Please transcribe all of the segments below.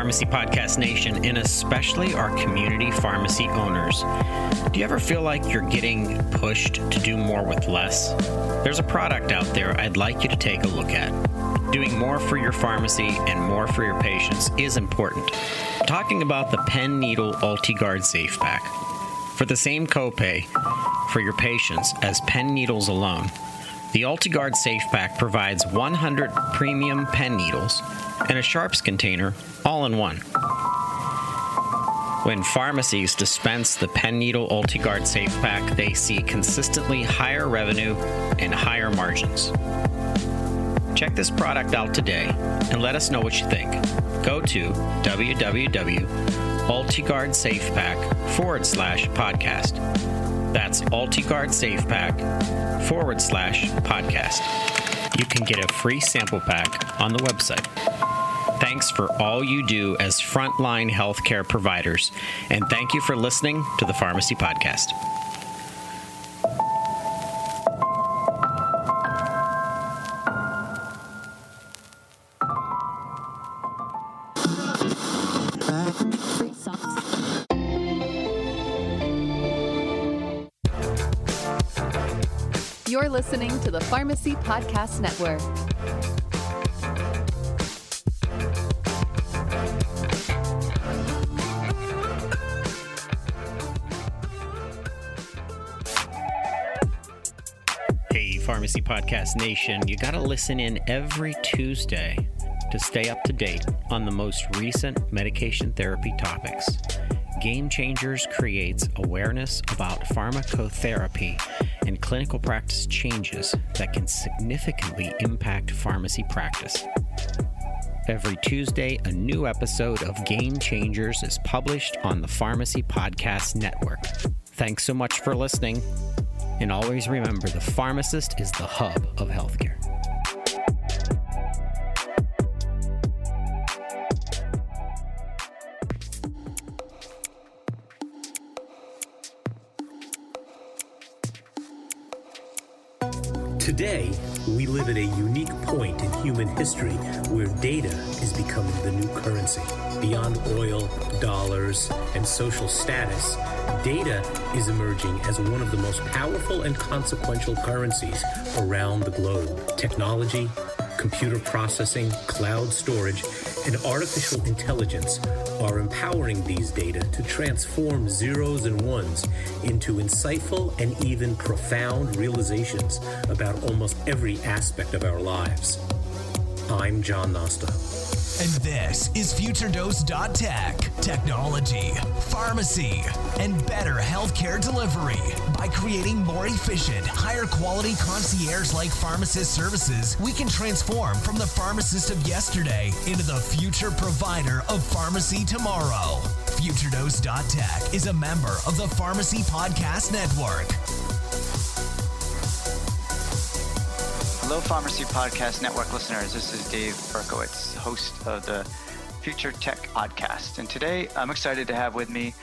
Pharmacy Podcast Nation, and especially our community pharmacy owners. Do you ever feel like you're getting pushed to do more with less? There's a product out there I'd like you to take a look at. Doing more for your pharmacy and more for your patients is important. I'm talking about the pen needle UltiGuard Safe Pack. For the same copay for your patients as pen needles alone, the UltiGuard Safe Pack provides 100 premium pen needles and a sharps container all in one. When pharmacies dispense the pen needle UltiGuard Safe Pack, they see consistently higher revenue and higher margins. Check this product out today and let us know what you think. Go to www.ultiguardsafepack forward slash podcast. That's UltiGuard Safe Pack forward slash podcast. You can get a free sample pack on the website. Thanks for all you do as frontline healthcare providers, and thank you for listening to the Pharmacy Podcast. You're listening to the Pharmacy Podcast Network. Hey, Pharmacy Podcast Nation, you got to listen in every Tuesday to stay up to date on the most recent medication therapy topics. Game Changers creates awareness about pharmacotherapy clinical practice changes that can significantly impact pharmacy practice. Every Tuesday, a new episode of Game Changers is published on the Pharmacy Podcast Network. Thanks so much for listening. And always remember the pharmacist is the hub of healthcare. History where data is becoming the new currency. Beyond oil, dollars, and social status, data is emerging as one of the most powerful and consequential currencies around the globe. Technology, computer processing, cloud storage, and artificial intelligence are empowering these data to transform zeros and ones into insightful and even profound realizations about almost every aspect of our lives. I'm John Nosta. And this is FutureDose.tech. Technology, pharmacy, and better healthcare delivery. By creating more efficient, higher quality concierge like pharmacist services, we can transform from the pharmacist of yesterday into the future provider of pharmacy tomorrow. FutureDose.tech is a member of the Pharmacy Podcast Network. Hello, Pharmacy Podcast Network listeners. This is Dave Berkowitz, host of the Future Tech Podcast. And today I'm excited to have with me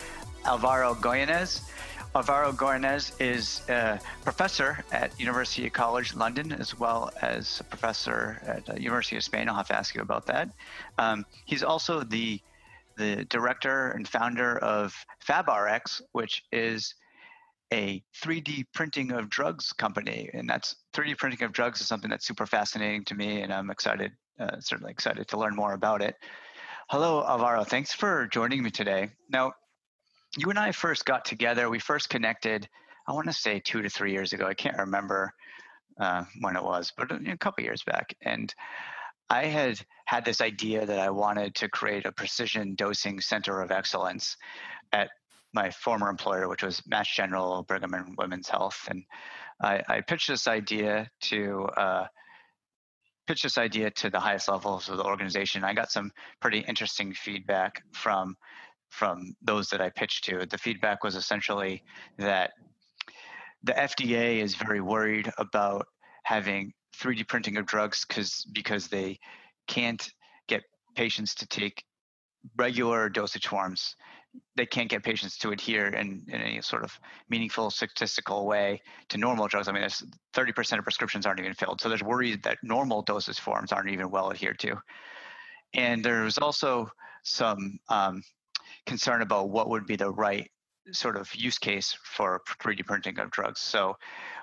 Alvaro Goyanes. Alvaro Goyanes is a professor at University College London, as well as a professor at the University of Spain. I'll have to ask you about that. Um, he's also the the director and founder of FabRx, which is a 3D printing of drugs company, and that's 3D printing of drugs is something that's super fascinating to me, and I'm excited, uh, certainly excited to learn more about it. Hello, Alvaro. Thanks for joining me today. Now, you and I first got together. We first connected. I want to say two to three years ago. I can't remember uh, when it was, but a couple years back, and. I had had this idea that I wanted to create a precision dosing center of excellence at my former employer, which was Mass General Brigham and Women's Health, and I, I pitched this idea to uh, pitch this idea to the highest levels of the organization. I got some pretty interesting feedback from from those that I pitched to. The feedback was essentially that the FDA is very worried about having 3D printing of drugs because because they can't get patients to take regular dosage forms they can't get patients to adhere in, in any sort of meaningful statistical way to normal drugs. I mean, there's 30% of prescriptions aren't even filled. So there's worry that normal dosage forms aren't even well adhered to. And there's also some um, concern about what would be the right sort of use case for 3D printing of drugs. So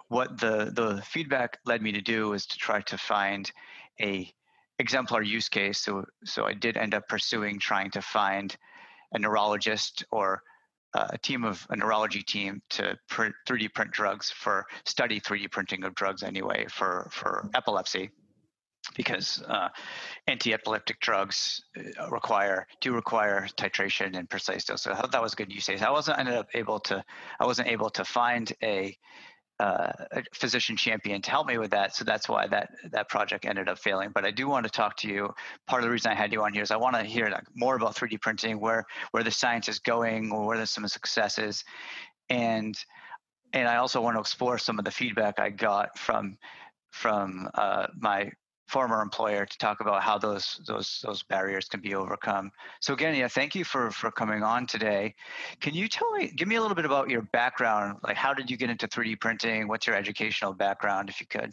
what the the feedback led me to do was to try to find a exemplar use case. So so I did end up pursuing trying to find a neurologist or uh, a team of a neurology team to print 3D print drugs for study 3D printing of drugs anyway for for epilepsy because uh, anti-epileptic drugs uh, require do require titration and precise dose. So I thought that was good use case. I wasn't ended up able to I wasn't able to find a uh, a physician champion to help me with that. So that's why that that project ended up failing. But I do want to talk to you. Part of the reason I had you on here is I want to hear like, more about 3D printing, where where the science is going, or where there's some successes, and and I also want to explore some of the feedback I got from from uh, my former employer to talk about how those those those barriers can be overcome. So again, yeah, thank you for for coming on today. Can you tell me, give me a little bit about your background? Like, how did you get into 3D printing? What's your educational background, if you could?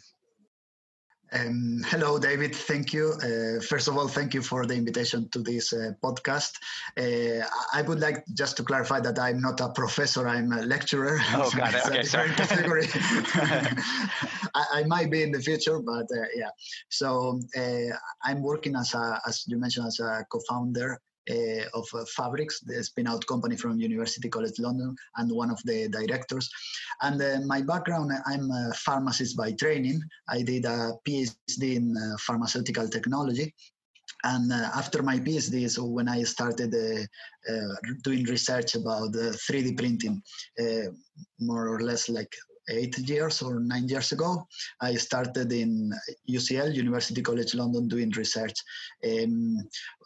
Um, hello, David. Thank you. Uh, first of all, thank you for the invitation to this uh, podcast. Uh, I would like just to clarify that I'm not a professor; I'm a lecturer. Oh, got it. Okay, sorry. category. I, I, might be in the future, but uh, yeah. So uh, I'm working as a, as you mentioned, as a co-founder uh, of uh, FabRx, the spin-out company from University College London, and one of the directors. And uh, my background, I'm a pharmacist by training. I did a PhD in uh, pharmaceutical technology. And uh, after my PhD, so when I started uh, doing research about 3D printing, more or less like eight years or nine years ago. I started in UCL, University College London, doing research. Um,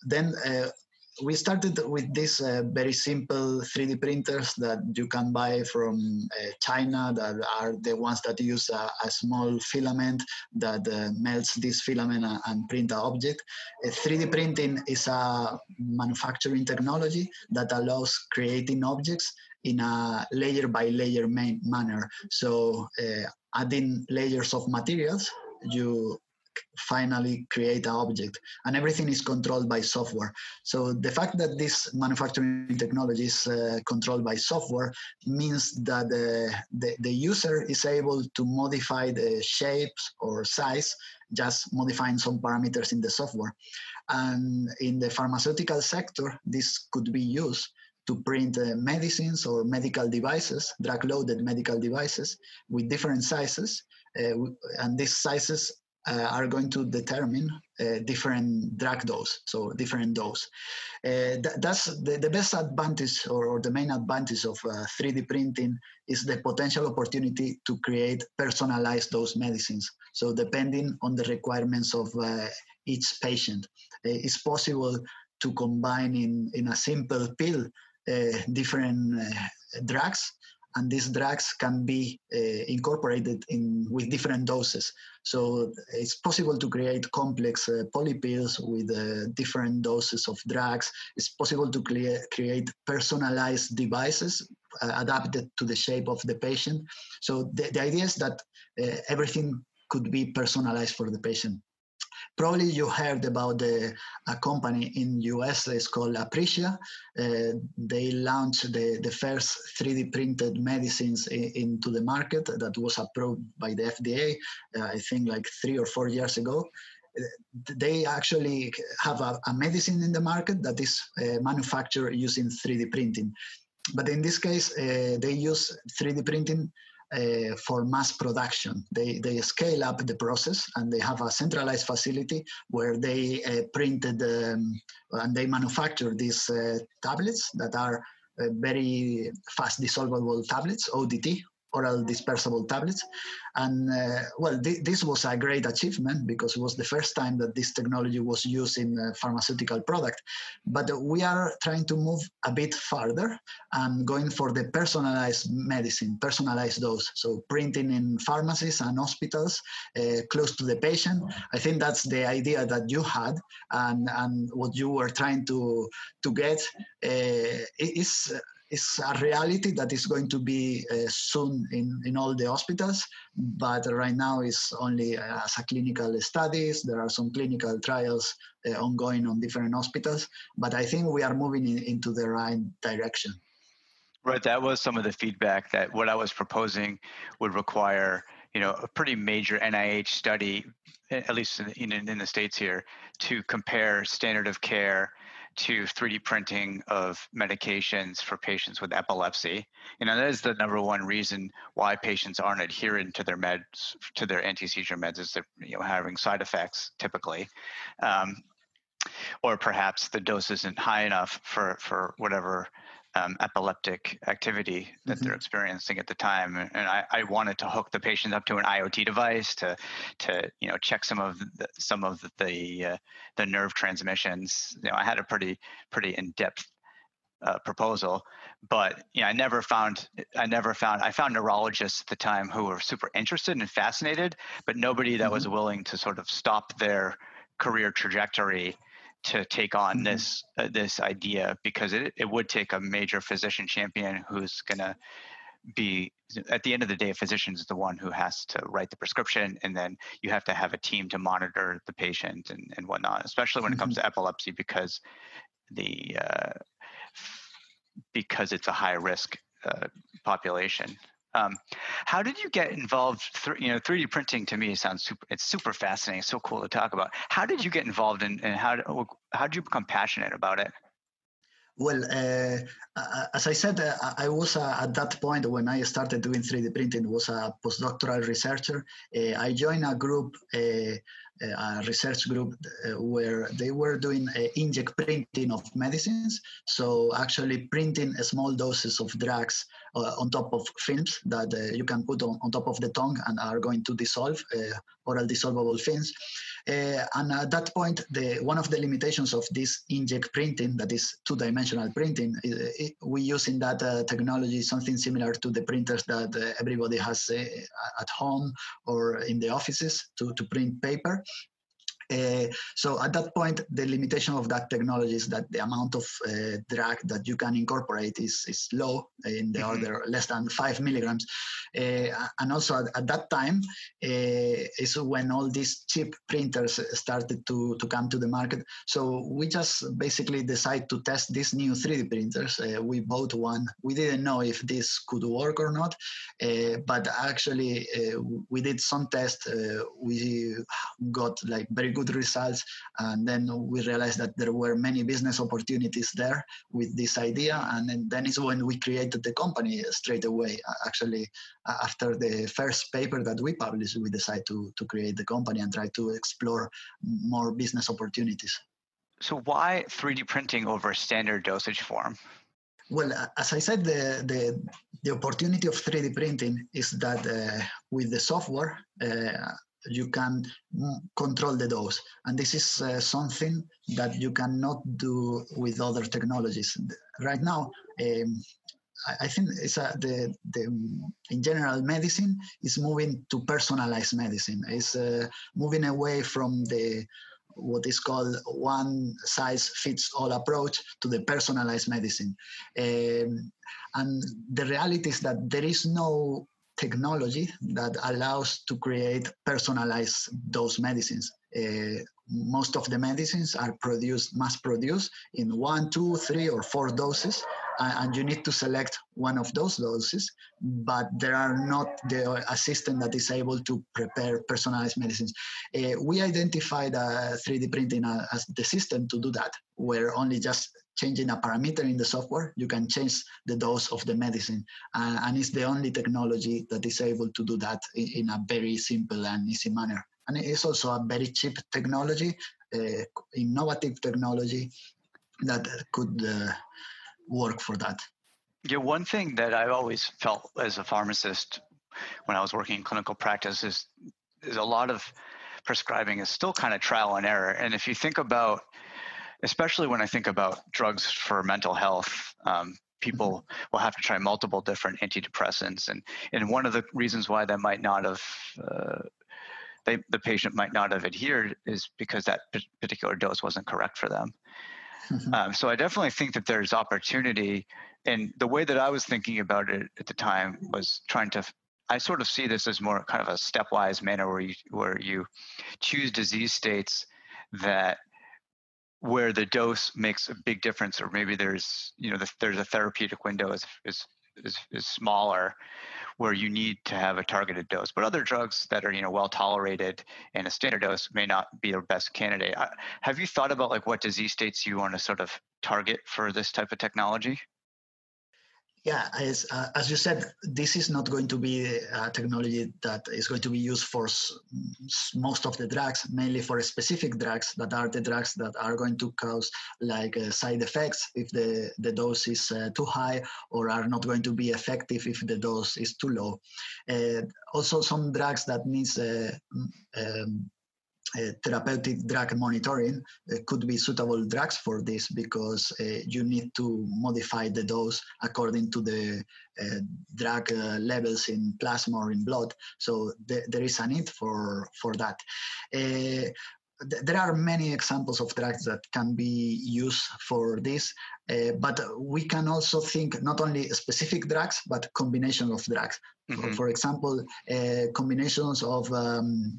then uh, we started with these uh, very simple 3D printers that you can buy from uh, China that are the ones that use a, a small filament that uh, melts this filament and, and print an object. 3D printing is a manufacturing technology that allows creating objects in a layer by layer manner. So uh, adding layers of materials, you finally create an object and everything is controlled by software so the fact that this manufacturing technology is uh, controlled by software means that uh, the, the user is able to modify the shapes or size just modifying some parameters in the software and in the pharmaceutical sector this could be used to print uh, medicines or medical devices, drug loaded medical devices with different sizes. Uh, and these sizes uh, are going to determine uh, different drug dose, so different dose. Uh, th- that's the, the best advantage or, or, the main advantage of 3D uh, printing is the potential opportunity to create personalized dose medicines. So depending on the requirements of uh, each patient, it's possible to combine in, in a simple pill different drugs and these drugs can be uh, incorporated in with different doses. So it's possible to create complex uh, polypills with uh, different doses of drugs. It's possible to crea- create personalized devices uh, adapted to the shape of the patient. So the, the idea is that uh, everything could be personalized for the patient. Probably you heard about the, a company in US that's called Aprecia. Uh, they launched the, the first 3D printed medicines in, into the market that was approved by the FDA, uh, I think like three or four years ago they actually have a, a, medicine in the market that is uh, manufactured using 3D printing. But in this case, uh, they use 3D printing uh, for mass production. They, they scale up the process and they have a centralized facility where they uh, printed um, and they manufacture these uh, tablets that are uh, very fast dissolvable tablets, ODT, oral dispersible tablets. And uh, well, th- this was a great achievement because it was the first time that this technology was used in a pharmaceutical product. But we are trying to move a bit further and going for the personalized medicine, personalized dose. So printing in pharmacies and hospitals uh, close to the patient. I think that's the idea that you had and, and what you were trying to, to get uh, is it's a reality that is going to be uh, soon in, in all the hospitals, but right now it's only as a clinical studies. There are some clinical trials uh, ongoing on different hospitals, but I think we are moving in, into the right direction. Right, that was some of the feedback that what I was proposing would require, you know, a pretty major NIH study, at least in, in, in the states here, to compare standard of care to 3D printing of medications for patients with epilepsy. You know, that is the number one reason why patients aren't adherent to their meds, to their anti-seizure meds, is they're you know having side effects typically. Um, or perhaps the dose isn't high enough for, for whatever um, epileptic activity that mm-hmm. they're experiencing at the time. And I, I, wanted to hook the patient up to an IoT device to, to you know, check some of the, some of the uh, the nerve transmissions. You know, I had a pretty pretty in depth uh, proposal, but you know, I never found I never found I found neurologists at the time who were super interested and fascinated, but nobody that mm-hmm. was willing to sort of stop their career trajectory to take on mm-hmm. this uh, this idea because it, it would take a major physician champion who's going to be at the end of the day a physician is the one who has to write the prescription and then you have to have a team to monitor the patient and, and whatnot especially when mm-hmm. it comes mm-hmm. to epilepsy because the uh, because it's a high risk uh, population um, how did you get involved? Th- you know, 3D printing to me sounds super. It's super fascinating. it's so cool to talk about. How did you get involved in, and how how did you become passionate about it? Well, uh, as I said, uh, I was uh, at that point when I started doing 3D printing was a postdoctoral researcher. Uh, I joined a group uh, a research group uh, where they were doing inkjet printing of medicines. So actually printing small doses of drugs uh, on top of films that uh, you can put on, on top of the tongue and are going to dissolve, oral dissolvable films. Uh, and at that point, the, one of the limitations of this inkjet printing, that is two-dimensional printing, it, it, eh, we use in that uh, technology something similar to the printers that uh, everybody has eh, at home or in the offices to, to print paper. Uh, so at that point, the limitation of that technology is that the amount of uh, drug that you can incorporate is, is low in the mm-hmm. order less than five milligrams. Uh, and also at, at that time uh, is when all these cheap printers started to, to come to the market. So we just basically decided to test these new 3D printers. Uh, we bought one. We didn't know if this could work or not, uh, but actually we did some tests. we got like very good results. And then we realized that there were many business opportunities there with this idea. And then, then is when we created the company straight away. Actually, after the first paper that we published, we decided to, to create the company and try to explore more business opportunities. So why 3D printing over standard dosage form? Well, as I said, the, the, the opportunity of 3D printing is that uh, with the software, uh, you can control the dose. And this is uh, something that you cannot do with other technologies. Right now, um, I think it's a, the, the in general medicine is moving to personalized medicine. It's uh, moving away from the what is called one size fits all approach to the personalized medicine. Um, and the reality is that there is no technology that allows to create personalized those medicines. Uh, most of the medicines are produced, mass produced in one, two, three, or four doses, and you need to select one of those doses, but there are not the assistant that is able to prepare personalized medicines. Uh, we identified uh, 3D printing as the system to do that, where only just changing a parameter in the software, you can change the dose of the medicine. Uh, and it's the only technology that is able to do that in, in, a very simple and easy manner. And it's also a very cheap technology, uh, innovative technology that could uh, work for that. Yeah, one thing that I've always felt as a pharmacist when I was working in clinical practice is, is a lot of prescribing is still kind of trial and error. And if you think about especially when I think about drugs for mental health. Um, people mm-hmm. will have to try multiple different antidepressants, and and one of the reasons why that might not have uh, they, the patient might not have adhered is because that particular dose wasn't correct for them. Mm-hmm. Um, so I definitely think that there's opportunity and the way that I was thinking about it at the time was trying to I sort of see this as more kind of a stepwise manner where you where you choose disease states that where the dose makes a big difference or maybe there's you know the, there's a therapeutic window is, is is is smaller where you need to have a targeted dose. But other drugs that are you know well tolerated and a standard dose may not be the best candidate. Have you thought about like what disease states you want to sort of target for this type of technology yeah, as, uh, as you said, this is not going to be a technology that is going to be used for s- most of the drugs, mainly for specific drugs that are the drugs that are going to cause like uh, side effects if the, the dose is uh, too high or are not going to be effective if the dose is too low. Uh, also, some drugs that needs uh, um, therapeutic drug monitoring uh, could be suitable drugs for this because uh, you need to modify the dose according to the uh, drug uh, levels in plasma or in blood. So th- there is a need for for that. Uh, there are many examples of drugs that can be used for this, but we can also think not only specific drugs but combination of drugs. Mm-hmm. For, for, example, combinations of um,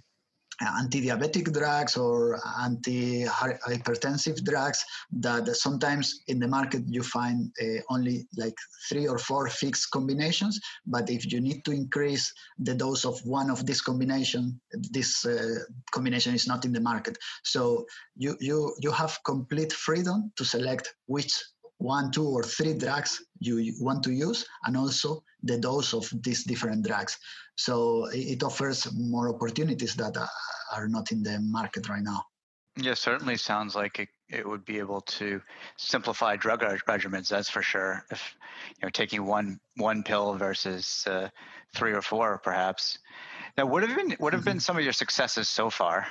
anti-diabetic drugs or anti-hypertensive drugs that sometimes in the market you find uh, only like three or four fixed combinations. But if you need to increase the dose of one of this combination this uh, combination is not in the market. So you you you have complete freedom to select which one, two, or three drugs you want to use, and also the dose of these different drugs. So it offers more opportunities that are not in the market right now. Yeah, certainly sounds like it, it would be able to simplify drug regimens. That's for sure. If you know, taking one one pill versus uh, three or four, perhaps. Now, what have been what have been mm-hmm. some of your successes so far?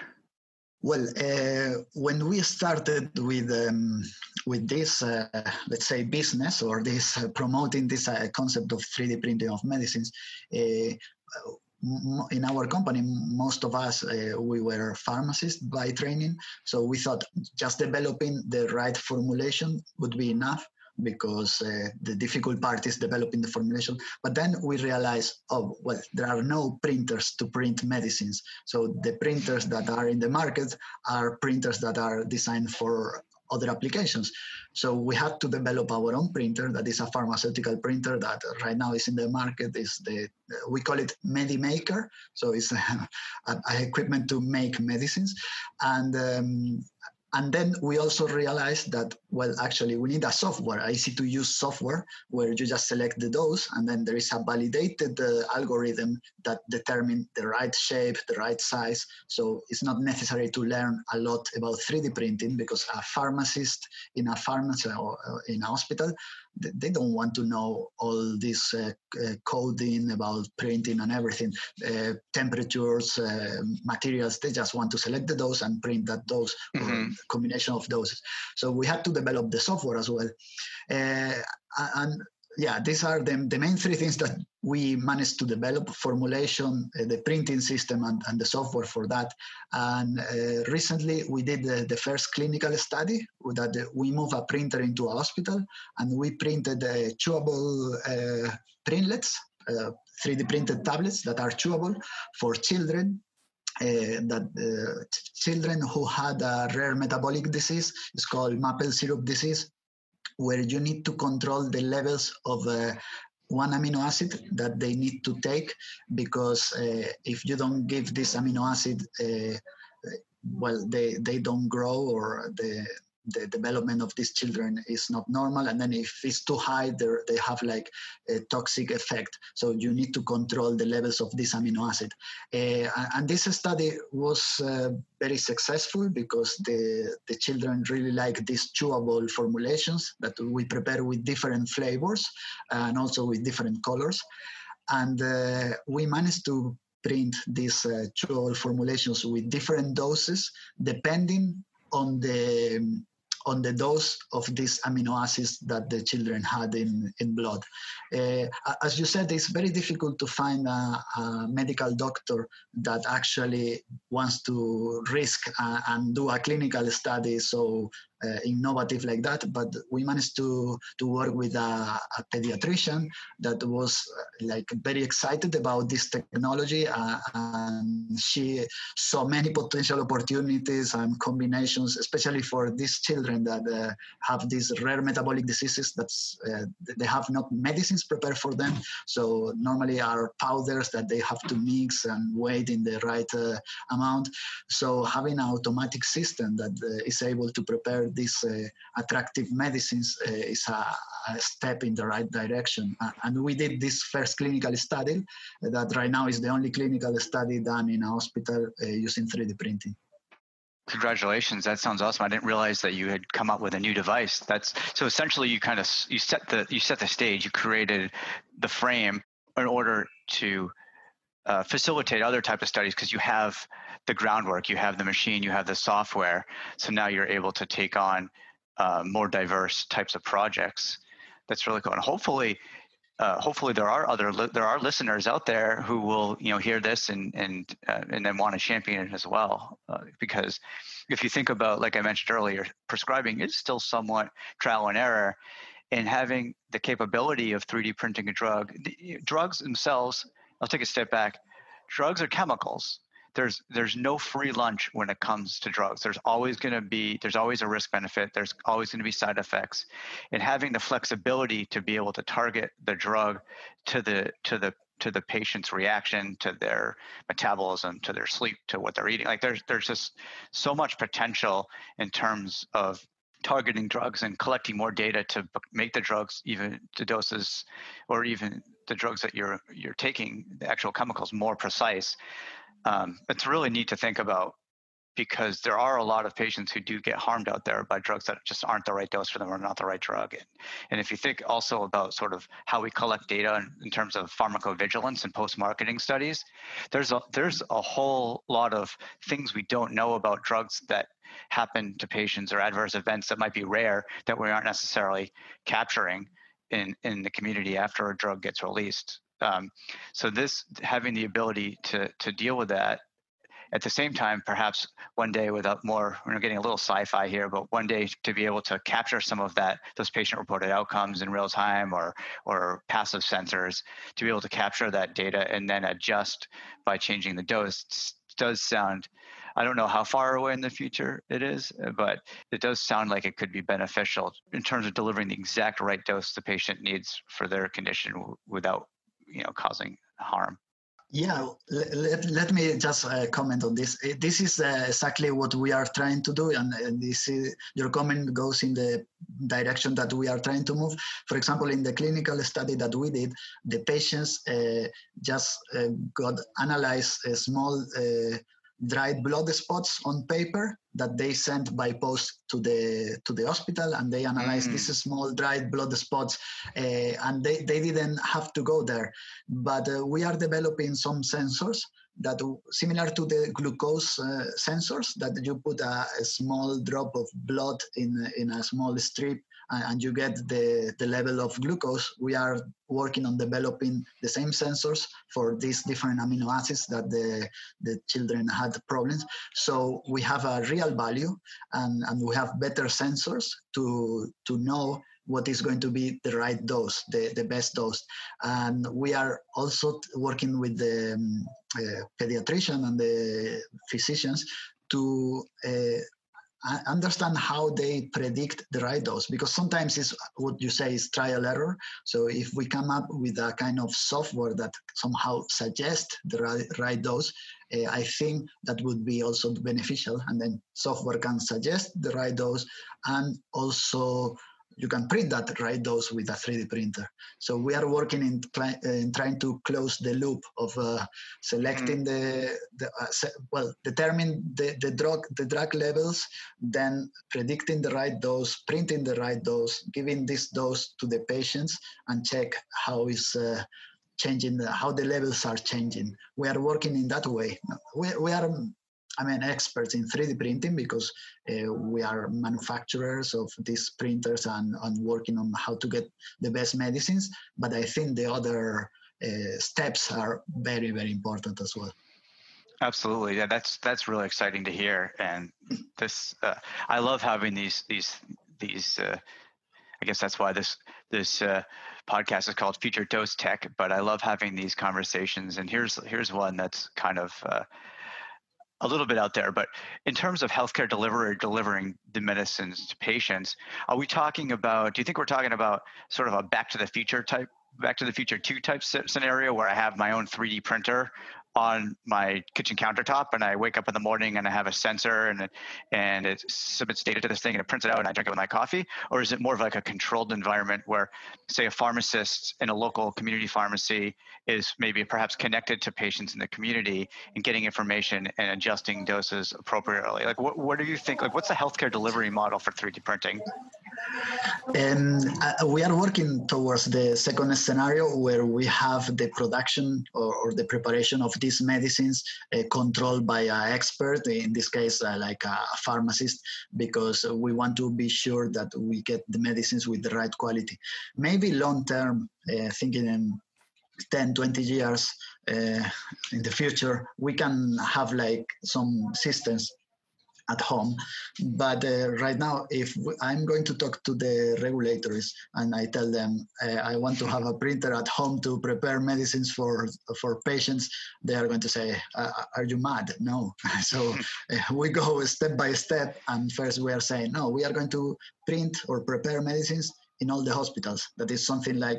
Well, uh, when we started with um, with this, uh, let's say, business or this uh, promoting this uh, concept of 3D printing of medicines, uh, in our company, most of us uh, we were pharmacists by training, so we thought just developing the right formulation would be enough because uh, the difficult part is developing the formulation. But then we realize, oh, well, there are no printers to print medicines. So the printers that are in the market are printers that are designed for other applications. So we had to develop our own printer that is a pharmaceutical printer that right now is in the market. Is the we call it MediMaker. So it's a, equipment to make medicines, and um, and then we also realized that, well, actually, we need a software, easy to use software, where you just select the dose, and then there is a validated uh, algorithm that determines the right shape, the right size. So it's not necessary to learn a lot about 3D printing because a pharmacist in a pharmacy or uh, in a hospital they don't want to know all this uh, uh, coding about printing and everything, uh, temperatures, uh, materials. They just want to select the dose and print that dose mm-hmm. or combination of doses. So we had to develop the software as well. Uh, and yeah, these are the, the main three things that we managed to develop formulation, uh, the printing system, and, and, the software for that. And uh, recently, we did the, the, first clinical study that we moved a printer into a hospital and we printed uh, chewable uh, printlets, 3D uh, printed tablets that are chewable for children uh, that uh, children who had a rare metabolic disease it's called maple syrup disease where you need to control the levels of uh, one amino acid that they need to take because uh, if you don't give this amino acid uh, well they they don't grow or the the development of these children is not normal and then if it's too high they have like a toxic effect. So you need to control the levels of this amino acid. Uh, and this study was uh, very successful because the, the children really like these chewable formulations that we prepare with different flavors and also with different colors. And uh, we managed to print these uh, chewable formulations with different doses depending on the on the dose of these amino acids that the children had in, in blood. Uh, as you said, it's very difficult to find a, a medical doctor that actually wants to risk uh, and do a clinical study so uh, innovative like that. But we managed to to work with a, a pediatrician that was uh, like very excited about this technology, uh, and she saw many potential opportunities and combinations, especially for these children that uh, have these rare metabolic diseases. that uh, they have not medicines prepared for them. So normally are powders that they have to mix and weight in the right uh, amount. So having an automatic system that is able to prepare these uh, attractive medicines uh, is a, a, step in the right direction. and we did this first clinical study that right now is the only clinical study done in a hospital uh, using 3D printing. Congratulations! That sounds awesome. I didn't realize that you had come up with a new device. That's so essentially you kind of you set the you set the stage. You created the frame in order to uh, facilitate other type of studies because you have the groundwork, you have the machine, you have the software. So now you're able to take on uh, more diverse types of projects. That's really cool. And hopefully, uh, hopefully there are other li- there are listeners out there who will you know hear this and and uh, and then want to champion it as well. Uh, because if you think about like I mentioned earlier, prescribing is still somewhat trial and error. And having the capability of 3D printing a drug, the, drugs themselves I'll take a step back. Drugs are chemicals. There's there's no free lunch when it comes to drugs. There's always going to be there's always a risk benefit. There's always going to be side effects, and having the flexibility to be able to target the drug to the to the to the patient's reaction to their metabolism to their sleep to what they're eating like there's there's just so much potential in terms of targeting drugs and collecting more data to make the drugs even to doses or even the drugs that you're you're taking, the actual chemicals, more precise. Um, it's really neat to think about because there are a lot of patients who do get harmed out there by drugs that just aren't the right dose for them or not the right drug. And, and if you think also about sort of how we collect data in, in terms of pharmacovigilance and post-marketing studies, there's a, there's a whole lot of things we don't know about drugs that happen to patients or adverse events that might be rare that we aren't necessarily capturing in in the community after a drug gets released. Um, so this having the ability to to deal with that at the same time, perhaps one day without more, we're getting a little sci-fi here, but one day to be able to capture some of that, those patient-reported outcomes in real time or or passive sensors, to be able to capture that data and then adjust by changing the dose does sound I don't know how far away in the future it is, uh, but it does sound like it could be beneficial in terms of delivering the exact right dose the patient needs for their condition without, you know, causing harm. Yeah, let, let me just uh, comment on this. This is uh, exactly what we are trying to do, and, and this is, your comment goes in the direction that we are trying to move. For example, in the clinical study that we did, the patients uh, just uh, got analyzed a small uh, dried blood spots on paper that they sent by post to the to the hospital and they analyzed mm. these small dried blood spots uh, and they, they didn't have to go there but uh, we are developing some sensors that similar to the glucose uh, sensors that you put a, a, small drop of blood in in a small strip and you get the, the level of glucose, we are working on developing the same sensors for these different amino acids that the, the children had problems. So we have a real value and, and we have better sensors to, to know what is going to be the right dose, the, the best dose. And we are also working with the um, uh, pediatrician and the physicians to uh, understand how they predict the right dose because sometimes it's what you say is trial error. So if we come up with a kind of software that somehow suggests the right, right dose uh, i think that would be also beneficial. And then software can suggest the right dose and also you can print that right dose with a 3D printer. So we are working in, in trying to close the loop of uh, selecting mm. the, the uh, se well, determine the, the drug the drug levels, then predicting the right dose, printing the right dose, giving this dose to the patients, and check how is uh, changing the, how the levels are changing. We are working in that way. We, we are I mean, experts in 3D printing because uh, we are manufacturers of these printers and, and working on how to get the best medicines. But I think the other uh, steps are very, very important as well. Absolutely, yeah. That's that's really exciting to hear, and this uh, I love having these these these. Uh, I guess that's why this this uh, podcast is called Future Dose Tech. But I love having these conversations, and here's here's one that's kind of uh, a little bit out there. But in terms of healthcare delivery, delivering the medicines to patients, are we talking about? Do you think we're talking about sort of a Back to the Future type Back to the Future 2 type scenario where I have my own 3D printer on my kitchen countertop and I wake up in the morning and I have a sensor and it, and it submits data to this thing and it prints it out and I drink it with my coffee? Or is it more of like a controlled environment where, say, a pharmacist in a local community pharmacy is maybe perhaps connected to patients in the community and getting information and adjusting doses appropriately? Like, what, what do you think? Like, what's the healthcare delivery model for 3D printing? And uh, we are working towards the second scenario where we have the production or, or the preparation of these medicines uh, controlled by an expert, in this case, uh, like a pharmacist, because we want to be sure that we get the medicines with the right quality. Maybe long term, uh, thinking in 10 20 years uh, in the future we can have like some systems at home. But uh, right now, if I'm going to talk to the regulators and I tell them uh, I want to have a printer at home to prepare medicines for for patients, they are going to say, uh, "Are you mad?" No. so uh, we go step by step, and first we are saying, "No, we are going to print or prepare medicines." In all the hospitals, that is something like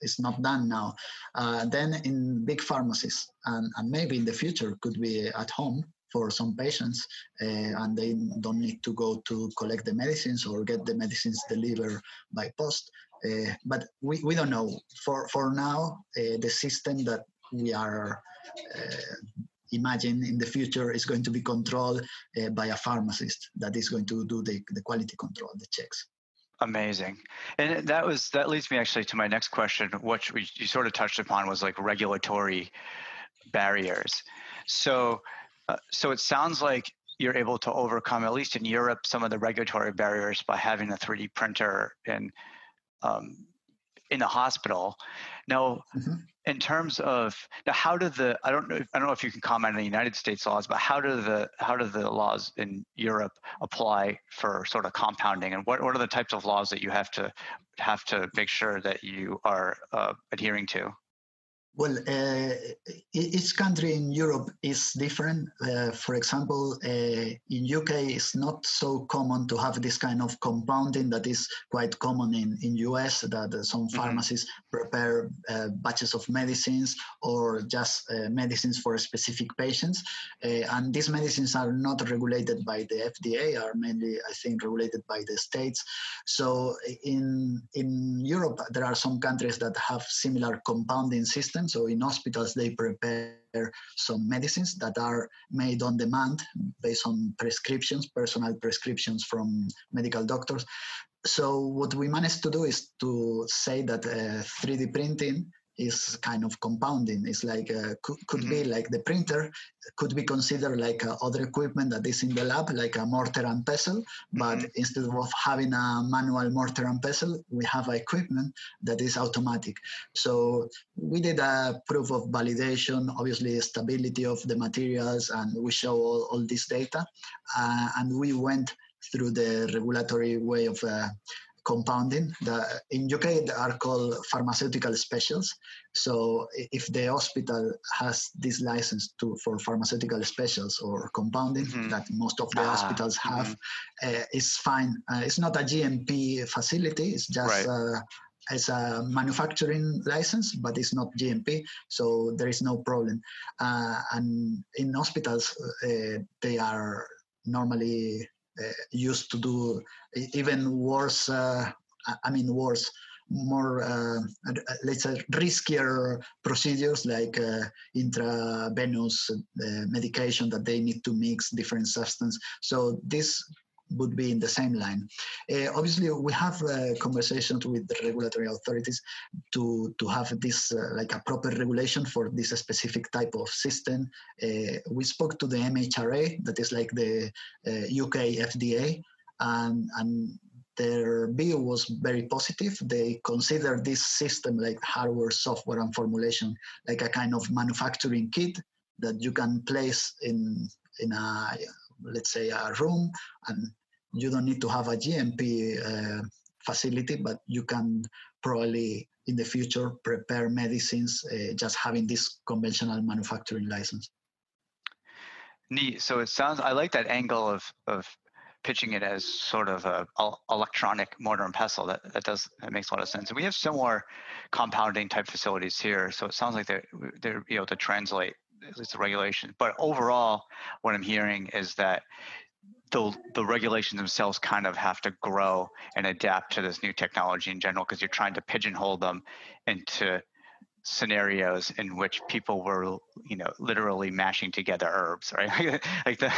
it's not done now. Uh, then in big pharmacies, and, and, maybe in the future could be at home for some patients, uh, and they don't need to go to collect the medicines or get the medicines delivered by post. Uh, but we, we don't know. For, for now, uh, the system that we are imagine in the future is going to be controlled uh, by a pharmacist that is going to do the, the quality control, the checks. Amazing, and that was that leads me actually to my next question, which you sort of touched upon was like regulatory barriers. So uh, so it sounds like you're able to overcome, at least in Europe, some of the regulatory barriers by having a 3D printer in um, in the hospital. Now, mm-hmm. in terms of now, how do the I don't know I don't know if you can comment on the United States laws, but how do the how do the laws in Europe apply for sort of compounding, and what what are the types of laws that you have to have to make sure that you are uh, adhering to? Well, uh, each country in Europe is different. Uh, for example, uh, in UK, it's not so common to have this kind of compounding that is quite common in in US. That some mm-hmm. pharmacies prepare uh, batches of medicines or just uh, medicines for specific patients, uh, and these medicines are not regulated by the FDA. Are mainly, I think, regulated by the states. So in in Europe, there are some countries that have similar compounding systems so in hospitals, they prepare some medicines that are made on demand based on prescriptions, personal prescriptions from medical doctors. So what we managed to do is to say that uh, 3D printing is kind of compounding. It's like uh, could, could mm-hmm. be like the printer could be considered like uh, other equipment that is in the lab, like a mortar and pestle. But mm-hmm. instead of having a manual mortar and pestle, we have equipment that is automatic. So we did a proof of validation, obviously stability of the materials, and we show all, all this data. Uh, and we went through the regulatory way of uh, compounding. The, in UK, they are called pharmaceutical specials. So if the hospital has this license to for pharmaceutical specials or compounding mm-hmm. that most of the ah, hospitals have, mm-hmm. uh, it's fine. Uh, it's not a GMP facility. It's just. Right. Uh, it's a manufacturing license, but it's not GMP, so there is no problem. Uh, and in hospitals, uh, they are normally used to do even worse. Uh, I mean, worse more uh, let's say riskier procedures like uh, intravenous uh, medication that they need to mix different substance so this would be in the same line. Uh, obviously, we have uh, conversations with the regulatory authorities to to have this uh, like a proper regulation for this specific type of system. Uh, we spoke to the MHRA, that is like the UK uh, FDA, and and their view was very positive. They consider this system like hardware, software, and formulation like a kind of manufacturing kit that you can place in in a let's say a room and you don't need to have a GMP uh, facility, but you can probably in the future prepare medicines uh, just having this conventional manufacturing license. Neat. So it sounds I like that angle of of pitching it as sort of a, electronic mortar and pestle. That that does that makes a lot of sense. And we have similar compounding type facilities here, so it sounds like they're they're able to translate at least the regulations. But overall, what I'm hearing is that the the regulations themselves kind of have to grow and adapt to this new technology in general because you're trying to pigeonhole them into scenarios in which people were you know literally mashing together herbs right? Like the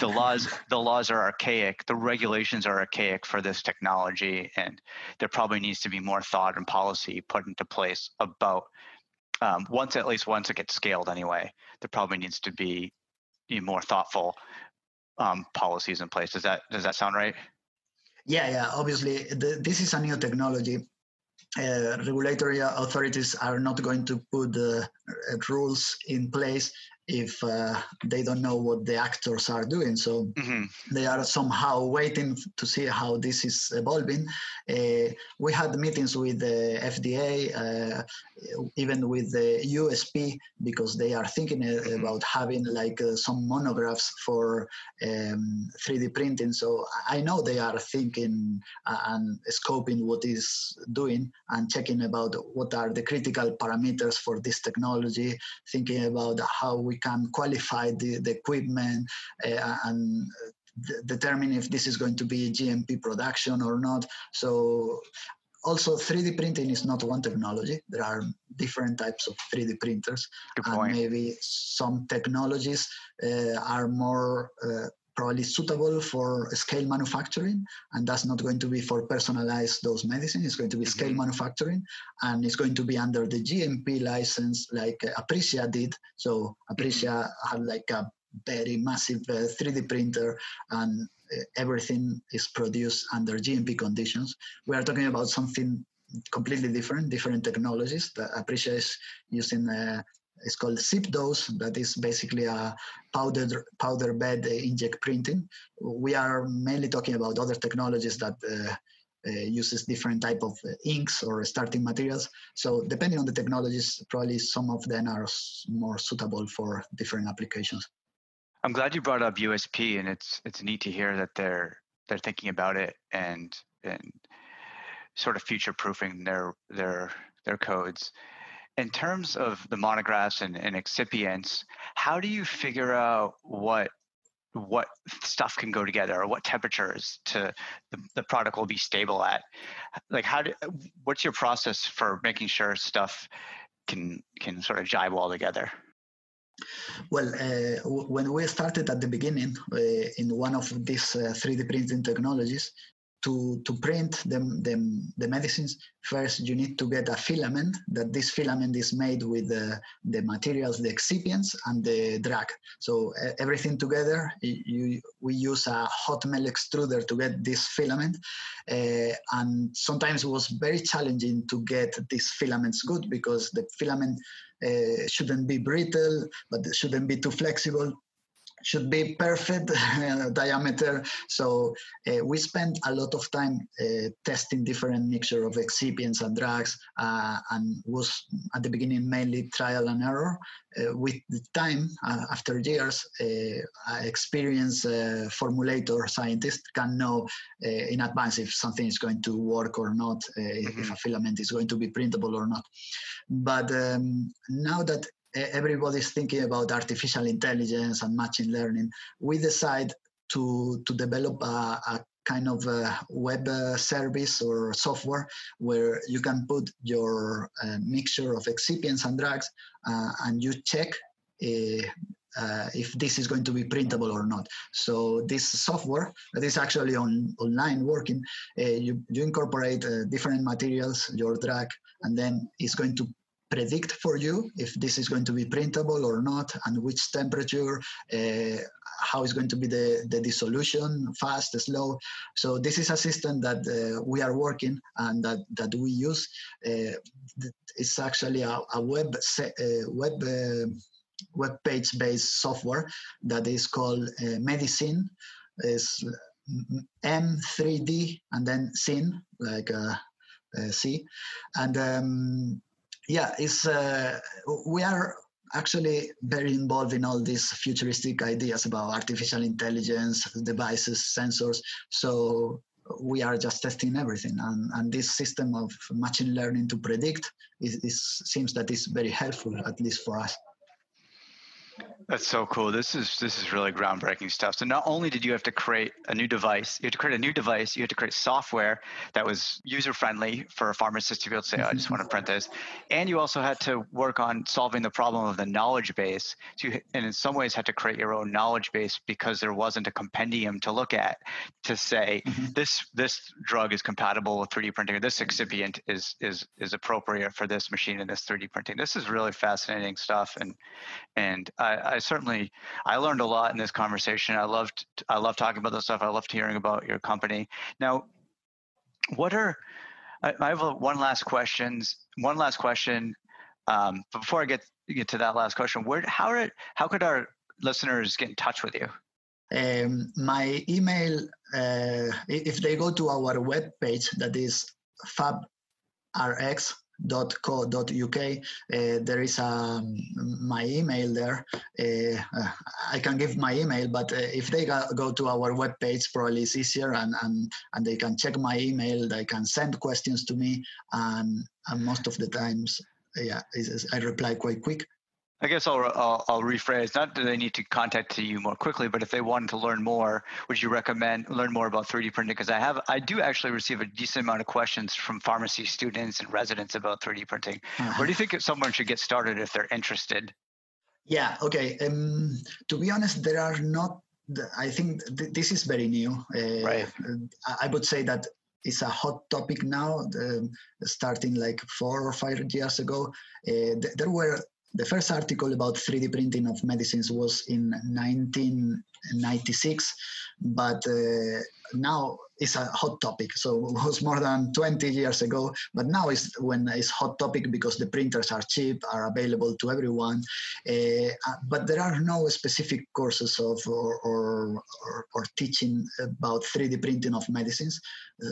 the laws the laws are archaic the regulations are archaic for this technology and there probably needs to be more thought and policy put into place about um, once at least once it gets scaled anyway there probably needs to be, be more thoughtful um, policies in place. Does that does that sound right? Yeah yeah obviously the, this is a new technology. Uh, regulatory authorities are not going to put uh, rules in place if uh, they don't know what the actors are doing. So mm-hmm. they are somehow waiting to see how this is evolving. Uh, we had meetings with the FDA, uh, even with the USP, because they are thinking uh, mm-hmm. about having like uh, some monographs for um, 3D printing. So I know they are thinking uh, and scoping what is doing and checking about what are the critical parameters for this technology, thinking about how we can qualify the, the equipment uh, and determine if this is going to be GMP production or not. So also 3D printing is not one technology. There are different types of 3D printers, and maybe some technologies uh, are more uh, probably suitable for scale manufacturing and that's not going to be for personalized dose medicine it's going to be mm-hmm. scale manufacturing and it's going to be under the gmp license like aprecia did so aprecia mm-hmm. had like a very massive uh, 3d printer and uh, everything is produced under gmp conditions we are talking about something completely different different technologies that aprecia is using uh, it's called ZipDose. That is basically a powdered powder bed inkjet printing. We are mainly talking about other technologies that uh, uh, uses different type of uh, inks or starting materials. So depending on the technologies, probably some of them are more suitable for different applications. I'm glad you brought up USP, and it's it's neat to hear that they're they're thinking about it and and sort of future proofing their their their codes in terms of the monographs and, and excipients, how do you figure out what what stuff can go together or what temperatures to the, the product will be stable at? Like how do what's your process for making sure stuff can can sort of jive all together? Well, uh, when we started at the beginning uh, in one of these uh, 3D printing technologies, to, to print the, the, the, medicines, first you need to get a filament, that this filament is made with the, the materials, the excipients and the drug. So uh, everything together, you, we use a hot melt extruder to get this filament. Uh, and sometimes it was very challenging to get these filaments good because the filament uh, shouldn't be brittle, but shouldn't be too flexible should be perfect diameter. So uh, we spent a lot of time uh, testing different mixture of excipients and drugs, uh, and was at the beginning mainly trial and error. Uh, with the time, uh, after years, uh, experienced formulator scientist can know in advance if something is going to work or not, mm-hmm. if a filament is going to be printable or not. But um, now that everybody's thinking about artificial intelligence and machine learning, we decide to, to develop a, a kind of web uh, service or software where you can put your uh, mixture of excipients and drugs uh, and you check uh, uh, if this is going to be printable or not. So this software that is actually on online working, uh, you, you incorporate different materials, your drug, and then it's going to predict for you if this is going to be printable or not and which temperature uh, how is going to be the, the dissolution fast slow so this is a system that uh, we are working and that, that we use uh, it's actually a, a web uh, web uh, web page based software that is called uh, M3DiSeen. Is M3D and then Sin, like uh, C. And um, yeah, it's, uh, we are actually very involved in all these futuristic ideas about artificial intelligence, devices, sensors. So we are just testing everything. And, and this system of machine learning to predict is, is, seems that is very helpful, at least for us. That's so cool. This is this is really groundbreaking stuff. So not only did you have to create a new device, you had to create a new device, you had to create software that was user friendly for a pharmacist to be able to say, oh, I just want to print this. And you also had to work on solving the problem of the knowledge base. So you, and in some ways had to create your own knowledge base because there wasn't a compendium to look at to say mm-hmm. this this drug is compatible with 3D printing or this excipient is is is appropriate for this machine and this 3D printing. This is really fascinating stuff and and I, I certainly I learned a lot in this conversation. I loved I love talking about this stuff. I loved hearing about your company. Now, what are I, I have one last questions. One last question. Um, before I get get to that last question, where how are, how could our listeners get in touch with you? Um, my email, uh, if they go to our web page, that is fabrx .co.uk. Uh, there is um, my email there. Uh, uh, I can give my email, but uh, if they go, go to our webpage, probably it's easier and, and, and they can check my email. They can send questions to me, and, and most of the times, yeah, I reply quite quick. I guess I'll, I'll, I'll rephrase. Not that they need to contact you more quickly, but if they wanted to learn more, would you recommend learn more about 3D printing? Because I have, I do actually receive a decent amount of questions from pharmacy students and residents about 3D printing. Uh-huh. Where do you think someone should get started if they're interested? Yeah. Okay. Um, to be honest, there are not. I think th- this is very new. Uh, right. I would say that it's a hot topic now. Um, starting like four or five years ago, uh, th- there were the first article about 3D printing of medicines was in 1996, but uh, now it's a hot topic. So it was more than 20 years ago, but now it's when it's hot topic because the printers are cheap, are available to everyone. Uh, but there are no specific courses of or, or, or, or teaching about 3D printing of medicines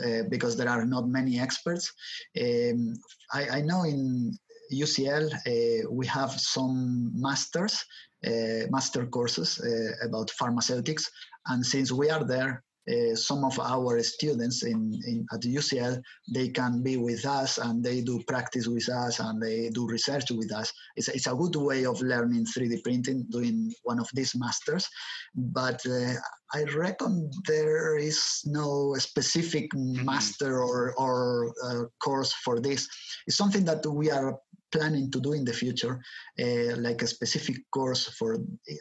uh, because there are not many experts. Um, I, I know in UCL, uh, we have some masters, uh, master courses uh, about pharmaceutics. And since we are there, uh, some of our students in, in, at UCL they can be with us and they do practice with us and they do research with us. It's, it's a good way of learning 3D printing doing one of these masters, but uh, I reckon there is no specific mm-hmm. master or, or uh, course for this. It's something that we are planning to do in the future, uh, like a specific course for uh,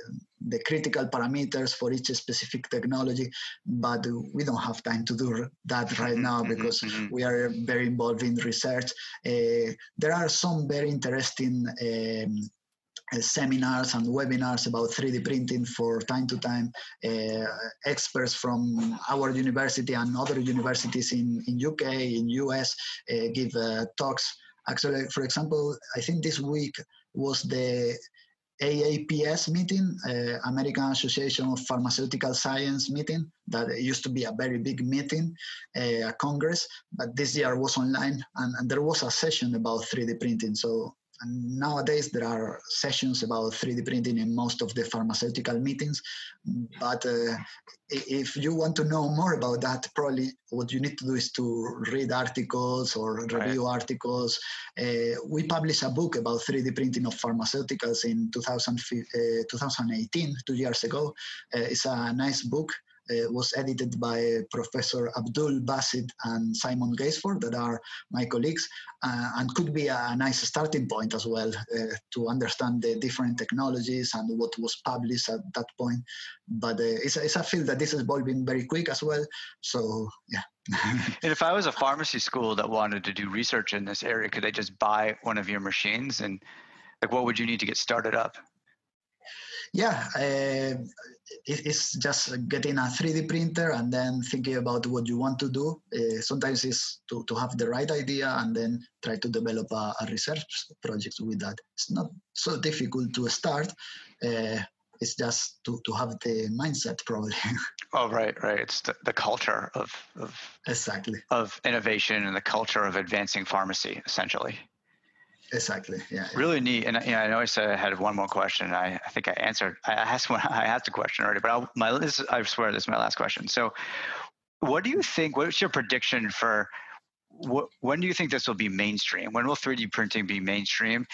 the critical parameters for each specific technology. But we don't have time to do that right now mm-hmm, because mm-hmm. we are very involved in research. Uh, there are some very interesting. Um, uh, seminars and webinars about 3D printing for time to time. Uh, experts from our university and other universities in, in UK, in US, uh, give uh, talks Actually, for example, I think this week was the AAPS meeting, uh, American Association of Pharmaceutical Science meeting, that used to be a very big meeting, uh, a congress, but this year was online, and, and there was a session about 3D printing. So and nowadays, there are sessions about 3D printing in most of the pharmaceutical meetings. But uh, if you want to know more about that, probably what you need to do is to read articles or review right. articles. Uh, we published a book about 3D printing of pharmaceuticals in 2000, uh, 2018, two years ago. Uh, it's a nice book was edited by Professor Abdul Basit and Simon Gaisford, that are my colleagues, uh, and could be a nice starting point as well uh, to understand the different technologies and what was published at that point. But uh, it's, a, it's a field that is evolving very quick as well. So, yeah. and if I was a pharmacy school that wanted to do research in this area, could they just buy one of your machines? And like, what would you need to get started up? Yeah, uh, it's just getting a 3D printer and then thinking about what you want to do. Uh, sometimes it's to, to have the right idea and then try to develop a, a research project with that. It's not so difficult to start. Uh, it's just to, to have the mindset probably. oh, right, right. It's the, the culture of, of exactly of innovation and the culture of advancing pharmacy, essentially. Exactly. Yeah. Really neat. And yeah, I know I said I had one more question. I, I think I answered. I asked one. I asked a question already, but I'll, my this, I swear this is my last question. So, what do you think? What's your prediction for? What, when do you think this will be mainstream? When will 3D printing be mainstream?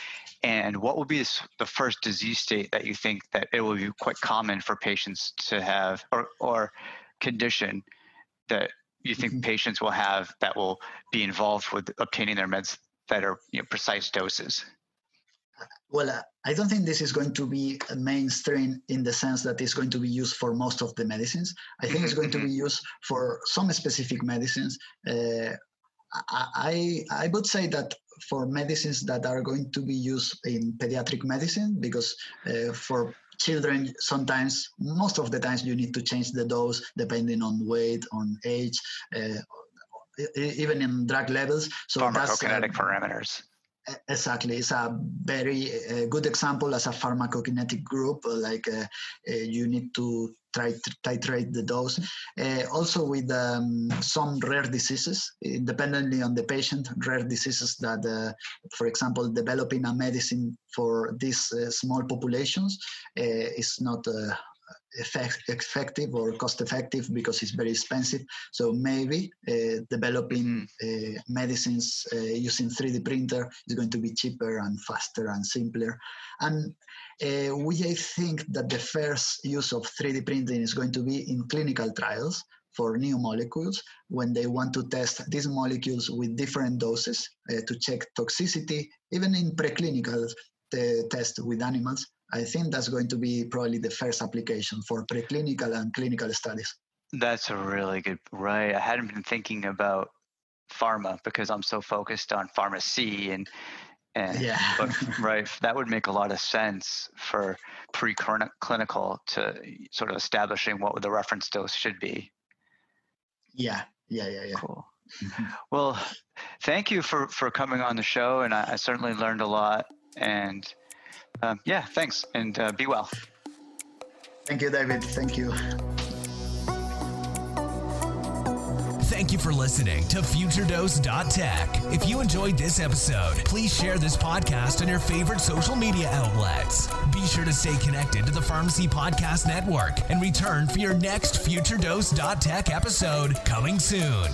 And what will be the first disease state that you think that it will be quite common for patients to have, or or condition that you think mm-hmm. patients will have that will be involved with obtaining their meds that are you know, precise doses? Well, uh, I don't think this is going to be a mainstream in the sense that it's going to be used for most of the medicines. I think it's going to be mm-hmm. used for some specific medicines. Uh, I, I would say that for medicines that are going to be used in pediatric medicine, because uh, for children, sometimes, most of the times, you need to change the dose depending on weight, on age, uh, even in drug levels. So pharmacokinetic that's, uh, parameters. Exactly, it's a very uh, good example as a pharmacokinetic group. Like uh, uh, you need to try to titrate the dose. Uh, also with um, some rare diseases, independently on the patient, rare diseases that, uh, for example, developing a medicine for these uh, small populations is not effect, effective or cost effective because it's very expensive. So maybe uh, developing uh, medicines uh, using 3D printer is going to be cheaper and faster and simpler. And uh, we think that the first use of 3D printing is going to be in clinical trials for new molecules when they want to test these molecules with different doses uh, to check toxicity, even in preclinical uh, tests with animals I think that's going to be probably the first application for preclinical and clinical studies. That's a really good right. I hadn't been thinking about pharma because I'm so focused on pharmacy and and yeah. but right that would make a lot of sense for preclinical to sort of establishing what the reference dose should be. Yeah, yeah, yeah, yeah. Cool. Mm-hmm. well, thank you for for coming on the show, and I, I certainly learned a lot. And um, yeah, thanks, and uh, be well. Thank you, David. Thank you. Thank you for listening to FutureDose.tech. If you enjoyed this episode, please share this podcast on your favorite social media outlets. Be sure to stay connected to the Pharmacy Podcast Network and return for your next FutureDose.tech episode coming soon.